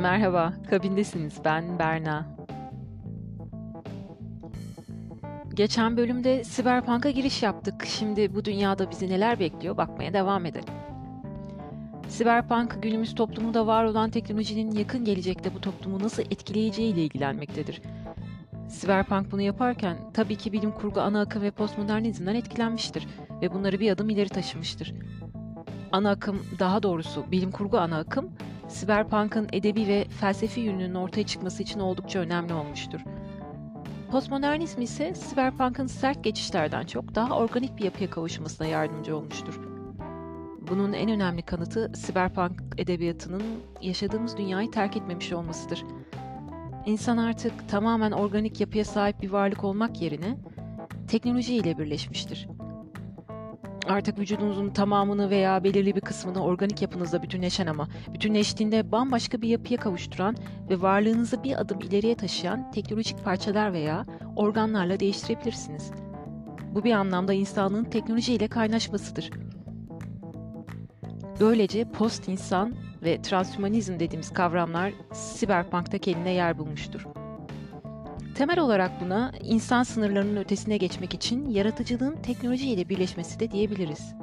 Merhaba, kabindesiniz. Ben Berna. Geçen bölümde Cyberpunk'a giriş yaptık. Şimdi bu dünyada bizi neler bekliyor bakmaya devam edelim. Cyberpunk günümüz toplumunda var olan teknolojinin yakın gelecekte bu toplumu nasıl etkileyeceği ile ilgilenmektedir. Cyberpunk bunu yaparken tabii ki bilim kurgu ana akım ve postmodernizmden etkilenmiştir ve bunları bir adım ileri taşımıştır. Ana akım, daha doğrusu bilim kurgu ana akım, Cyberpunk'ın edebi ve felsefi yönünün ortaya çıkması için oldukça önemli olmuştur. Postmodernizm ise Cyberpunk'ın sert geçişlerden çok daha organik bir yapıya kavuşmasına yardımcı olmuştur. Bunun en önemli kanıtı Cyberpunk edebiyatının yaşadığımız dünyayı terk etmemiş olmasıdır. İnsan artık tamamen organik yapıya sahip bir varlık olmak yerine teknoloji ile birleşmiştir. Artık vücudunuzun tamamını veya belirli bir kısmını organik yapınızla bütünleşen ama bütünleştiğinde bambaşka bir yapıya kavuşturan ve varlığınızı bir adım ileriye taşıyan teknolojik parçalar veya organlarla değiştirebilirsiniz. Bu bir anlamda insanlığın teknolojiyle kaynaşmasıdır. Böylece post-insan ve transhumanizm dediğimiz kavramlar Cyberpunk'ta kendine yer bulmuştur. Temel olarak buna insan sınırlarının ötesine geçmek için yaratıcılığın teknolojiyle birleşmesi de diyebiliriz.